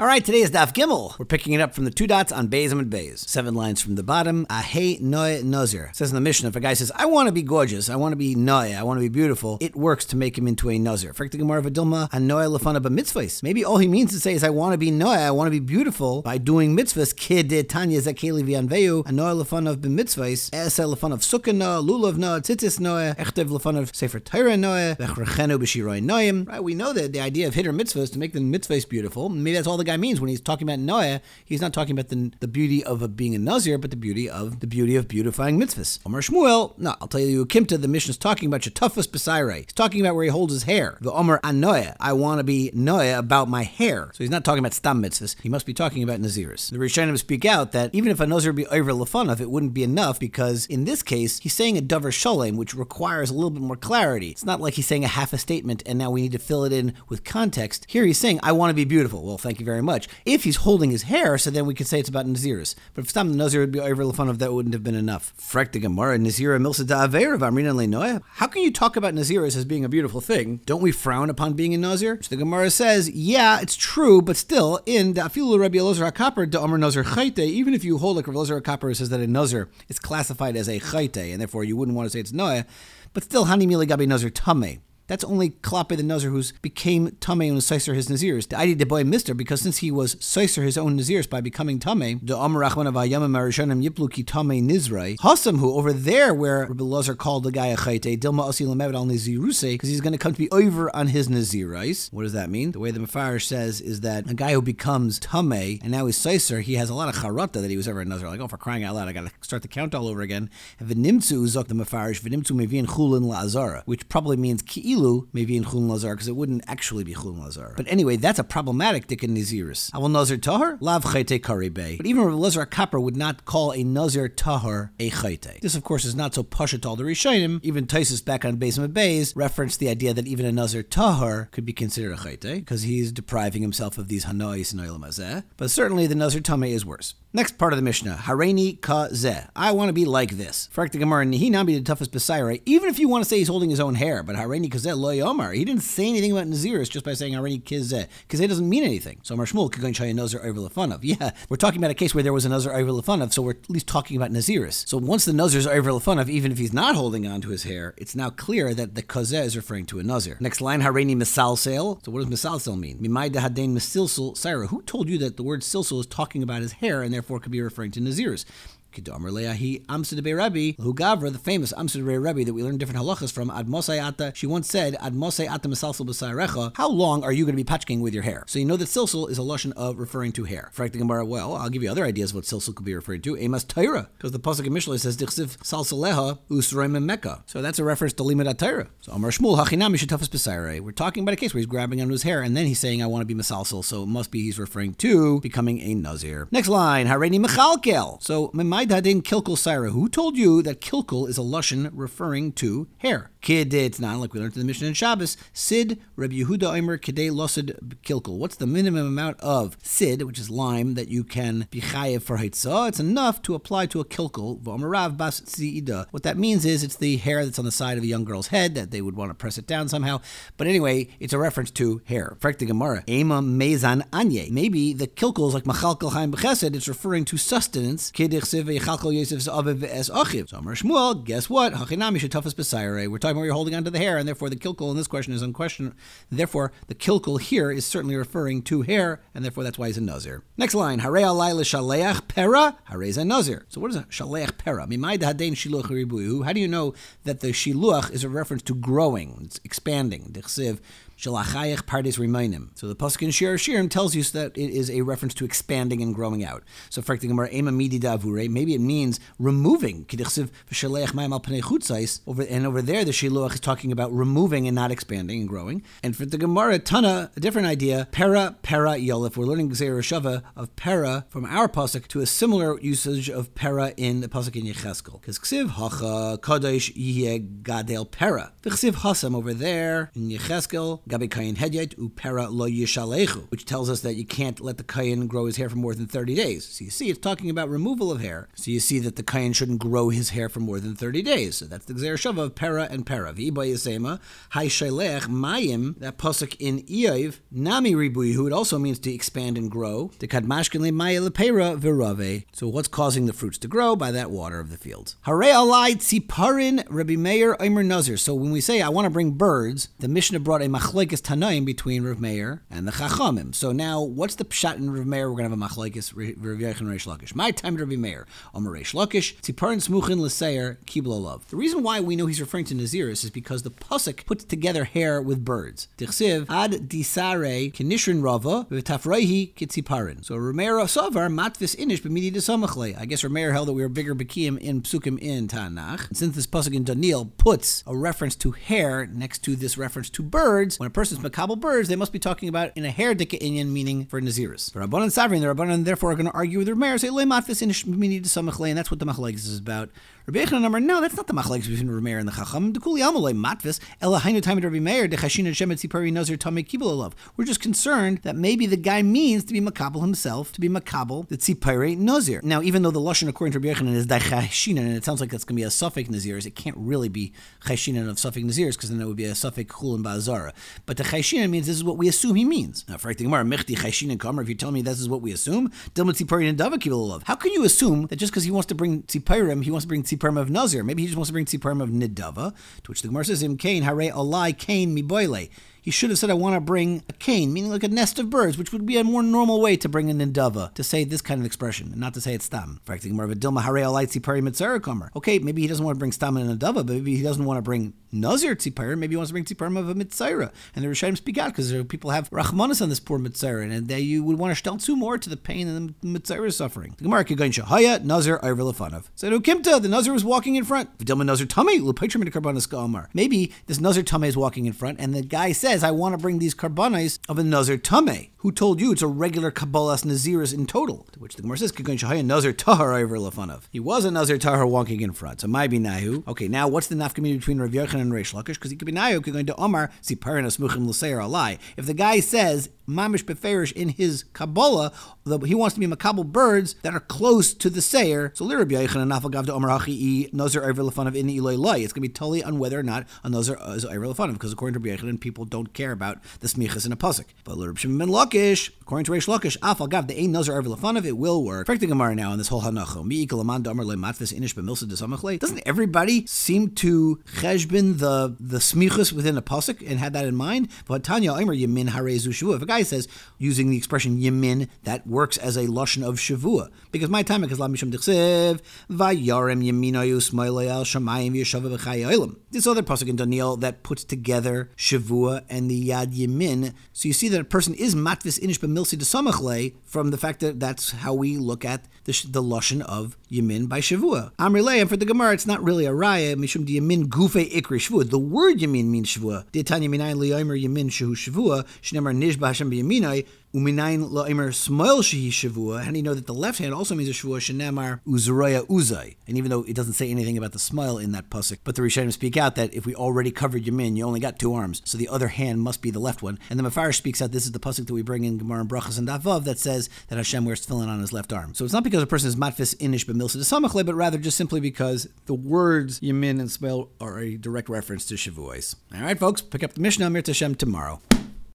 All right, today is Daf Gimel. We're picking it up from the two dots on Beis and Beis. Seven lines from the bottom. Ahei noe nozir. says in the Mishnah, if a guy says, I want to be gorgeous, I want to be noe, I want to be beautiful, it works to make him into a nozir. Maybe all he means to say is, I want to be noe, I want to be beautiful by doing mitzvahs. Kid tanya zakeli vianveu, noe lefana b'mitzvahs, ese lefana of sukkah noe, lulav noe, tzitzis noe, echtev lefana of sefer Torah noe, vechrechenu b'shiroi noyim. Right, we know that the idea of hitter mitzvahs to make the mitzvahs beautiful. Maybe that's all the guy means when he's talking about Noah. He's not talking about the, the beauty of being a Nazir, but the beauty of the beauty of beautifying mitzvahs. Omar Shmuel, no, I'll tell you, Kimta, the Mishnah is talking about Shatafas Besaire. He's talking about where he holds his hair. The Omar ah, Anoya, I want to be Noah about my hair. So he's not talking about Stam mitzvahs. He must be talking about Naziris. The Rishonim speak out that even if a Nazir be over Lafanov, it wouldn't be enough because in this case, he's saying a Dover Sholem, which requires a little bit more clarity. It's not like he's saying a half a statement and now we need to fill it in with context. Here he's saying, I want to be beautiful. Well, thank you very much. If he's holding his hair, so then we could say it's about Naziris. But if some Nazir would be over the fun of that wouldn't have been enough. Frek the Gemara, Nazira milsa of Amrina Leinoya. How can you talk about Naziris as being a beautiful thing? Don't we frown upon being a Nazir? So the Gemara says, yeah, it's true, but still, in Dafilu Rabbi Elazar HaKapar, the Amr Nazir Chayte, even if you hold like Rabbi Elazar HaKapar says that a Nazir is classified as a Chayte, and therefore you wouldn't want to say it's Noah, but still, Hani Mili Gabi Nazir Tameh. That's only Klape the Nazir who's became Tameh and Seiser his Nazirs. The de boy Mister, because since he was Seiser his own Nazirs by becoming Tameh, the Rachman of Ayamim Arishanim Yiplu ki Tameh Nizrai, Hasam who over there where Rabbi Lazar called the guy a Chayte, Dilma Asi Lamevet al Naziruse, because he's going to come to be over on his Nazirais. What does that mean? The way the Mefarish says is that a guy who becomes Tameh and now he's Seiser, he has a lot of charata that he was ever a Nazir. Like, oh, for crying out loud, I got to start the count all over again. And V'nimtzu zok the Mefarish, V'nimtzu mevin chulin la'azara, which probably means maybe in Chulin Lazar, because it wouldn't actually be Chulin Lazar. But anyway, that's a problematic Dikkan Naziris. Awal Nazir Tahar, Lav Chayte Karibay. But even Rav Lazar Kapra would not call a Nazir Tahar a Chayte. This, of course, is not so pashat all the Rishonim. Even Taisus back on Basement Bays referenced the idea that even a Nazir Tahar could be considered a Chayte, because he's depriving himself of these Hanois and Oilam But certainly the Nazir Tameh is worse. Next part of the Mishnah, Hareini ka zeh. I want to be like this. Frak the Gemara, be the toughest Besaire, even if you want to say he's holding his own hair, but Hareini ka zeh lo yomar. He didn't say anything about Naziris just by saying Hareini kizeh, because it doesn't mean anything. So Mar Shmuel could go and show Nazir over Lefanov. Yeah, we're talking about a case where there was a Nazir over Lefanov, so we're at least talking about Naziris. So once the Nazir is over Lefanov, even if he's not holding on to his hair, it's now clear that the kazeh is referring to a Nazir. Next line, Hareini misalsel. So what does misalsel mean? Mimai dehadain misilsul Sarah. Who told you that the word silsul is talking about his hair and therefore could be referring to Naziris. Kedomer Leahi Amsidebe Rabbi, Gavra, the famous Amsidebe Rabbi that we learn different halachas from, Ad Ata, she once said, Ad Ata Mesalsel B'Sarecha, how long are you going to be patching with your hair? So you know that silsul is a lashon of referring to hair. Frank the Gemara, well, I'll give you other ideas of what silsul could be referred to. Emas Taira, because the Pasuk in Mishlei says, Dichsiv Salsaleha Usraim Mecca. So that's a reference to Limud Taira. So Amar Shmuel, Hachinam Mishatafas B'Saire. We're talking about a case where he's grabbing onto his hair and then he's saying, I want to be Mesalsel. So it must be he's referring to becoming a Nazir. Next line, Hareini Mechalkel. So Memaid Hadin Kilkel Sira. Who told you that kilkul is a lushan referring to hair? Kid, it's not like we learned in the Mishnah in Shabbos. Sid, Rabbi Yehuda Omer, Kedei Losid Kilkul. What's the minimum amount of sid, which is lime, that you can be chayev for haitzah? It's enough to apply to a kilkul. V'omarav bas tzida. What that means is it's the hair that's on the side of a young girl's head that they would want to press it down somehow. But anyway, it's a reference to hair. Frek the Gemara. Ema mezan anye. Maybe the kilkul is like machalkal chaim b'chesed. It's referring to sustenance. Kidich siv yechalkal yosef aviv es achiv. So Amar Shmuel, guess what? Hachinami shetafas b'sayre. We're talking about you're holding onto the hair, and therefore the kilkul in this question is unquestioned. Therefore, the kilkul here is certainly referring to hair, and therefore that's why he's a nazir. Next line, Harei alai l'shaleach pera, harei a nazir. So what is a shaleach pera? Ribuyu. How do you know that the shiluach is a reference to growing, it's expanding? Shalachayach Pardes Remainim. So the Pasuk in Shir Shirim tells you that it is a reference to expanding and growing out. So maybe it means removing. Over and over there the Shiluach is talking about removing and not expanding and growing. And for the Gemara Tana, a different idea, Para Para Yolif. We're learning Gzeir Shava of Para from our Pasuk to a similar usage of Para in the Pasuk in Yecheskel. Because Ksiv Hacha Kadosh Yeh Gadel Para. The Ksiv Hasam over there in Yecheskel Gabi kayin hedyet upera lo yishalechu, which tells us that you can't let the kayin grow his hair for more than 30 days. So you see, it's talking about removal of hair. So you see that the kayin shouldn't grow his hair for more than 30 days. So that's the Gzer of Pera and Pera. V'iba Yisema, Hai Shalech Mayim, that pasuk in Eiv, Nami Ribui, who it also means to expand and grow. The Kadmashkin Le Maya Lepera Virave. So what's causing the fruits to grow? By that water of the fields. Hare Alai Tziparin Rabbi Meir Omer Nazir. So when we say I want to bring birds, the Mishnah brought a machlekes tanaim between Rav Meir and the Chachamim. So now, what's the pshat in Rav Meir? We're going to have a machlekes Rav Yechon Reish Lakish. My time to Rabbi Meir. Omer Reish Lakish. Tziparin Smuchin L'Seir Kibla Love. The reason why we know he's referring to Naziris is because the pasuk puts together hair with birds. Tichsiv ad disare kinishrin rava v'tafreihi kitziparin. So Rameir Savar matvis inish b'midi desamachle. I guess Rameir held that we were bigger bekim in psukim in Tanakh. And since this pasuk in Daniel puts a reference to hair next to this reference to birds, when a person's makabel birds, they must be talking about in a hair inyan, meaning for Naziris. For Rabbanan Savrin, the Rabbanan therefore are going to argue with Rameir, say le inish b'midi desamachle, and that's what the machlekes is about. Rabbi Yechon number no, that's not the machlekes between Rabbi Meir and the Chacham. The kuli amalei matvis ela hainu time Rabbi Meir de chashin shemet tzipari nazir tamei kibul We're just concerned that maybe the guy means to be makabel himself, to be makabel the tzipari nazir. Now, even though the lashon according to Rabbi Yechon is dachashinan, and it sounds like that's going to be a suffix nazirs, it can't really be chashinan of suffix nazirs because then it would be a suffix chulin ba'azara. But the chashinan means this is what we assume he means. Now, for Gemara, mechti chashinan kamer. If you tell me this is what we assume, dilma tzipari and dava kibul How can you assume that just because he wants to bring tziparim, he wants to bring tziparim of nazir? Maybe he just wants to bring tziparim of nidava. To which the Gemara says, "Im kain hare alai kain mi boile." He should have said, I want to bring a cane, meaning like a nest of birds, which would be a more normal way to bring an indava, to say this kind of expression, and not to say it's stam. Okay, maybe he doesn't want to bring stam and indava, but maybe he doesn't want to bring nazir tzipar, maybe he wants to bring tziparim of a mitzayra. And the Rishayim speak out because people have rachmanis on this poor mitzayra, and that you would want to shteltzu more to the pain and the mitzayra is suffering. The Gemara going shahaya nazir over lefanav. Said ukimta, the nazir was walking in front. Maybe this nazir tame is walking in front, and the guy says, I want to bring these karbanis of a Nazir Tame. Who told you it's a regular Kabbalas Naziris in total? To which the Gemara says, Nazir Tahar over Lafanov. He was a Nazir Tahar walking in front. So my Nahu. Okay, now what's the nafkamina between Rav Yochanan and Reish Lakish? Because he could be Nahu, going to Omar, Siparin Asmuchim L'Seir Alai. If the guy says, Mamish Beferish in his Kabbalah, he wants to be Makabal birds that are close to the Seir. So Lirab Yochanan Nafagav to Omar Hachi Nazir over Lafanov in Iloi It's going to be totally on whether or not a Nazir is over Lafanov. Because according to Rabbi Yochanan, people don't care about the smichas in a pasuk. But Shimon ben Lakish, according to Reish Lakish, af al gav the ein nazar arvi lefanav, it will work. Perfect Gemara now on this whole hanacho. Mi ikal aman damar le matvis inish b'milsa desamachle. Doesn't everybody seem to cheshbin the the smichas within a pasuk and had that in mind? But Tanya Aimer yamin harezu shavua. If a guy says using the expression yamin, that works as a lashon of shavua because my time is mishum dichsev vayarem smoile al shamayim yeshava b'chayolim. This other pasuk in Daniel that puts together shavua and the Yad Yemin. So you see that a person is matvis inish b'milsi desamachle from the fact that that's how we look at the, the lashon of Yemin by Shavua. Amrilei, and for the Gemara, it's not really a raya, mishum di Yemin gufe ikri Shavua. The word Yemin means Shavua. Ditanya minayin liyomer Yemin shehu Shavua, shnemar nishba Hashem b'yaminai, Uminayin lo'imer smoil shehi shavua. How do you know that the left hand also means a shavua? Shenemar uzuraya uzay. And even though it doesn't say anything about the smile in that pasuk, but the Rishonim speak out that if we already covered Yamin, you only got two arms, so the other hand must be the left one. And the Mefarish speaks out this is the pasuk that we bring in Gemara and Brachas and Davav that says that Hashem wears tefillin on his left arm. So it's not because a person is matfis inish b'milsa desamachle, but rather just simply because the words Yamin and smile are a direct reference to shavuos. All right, folks, pick up the Mishnah Mir Hashem tomorrow.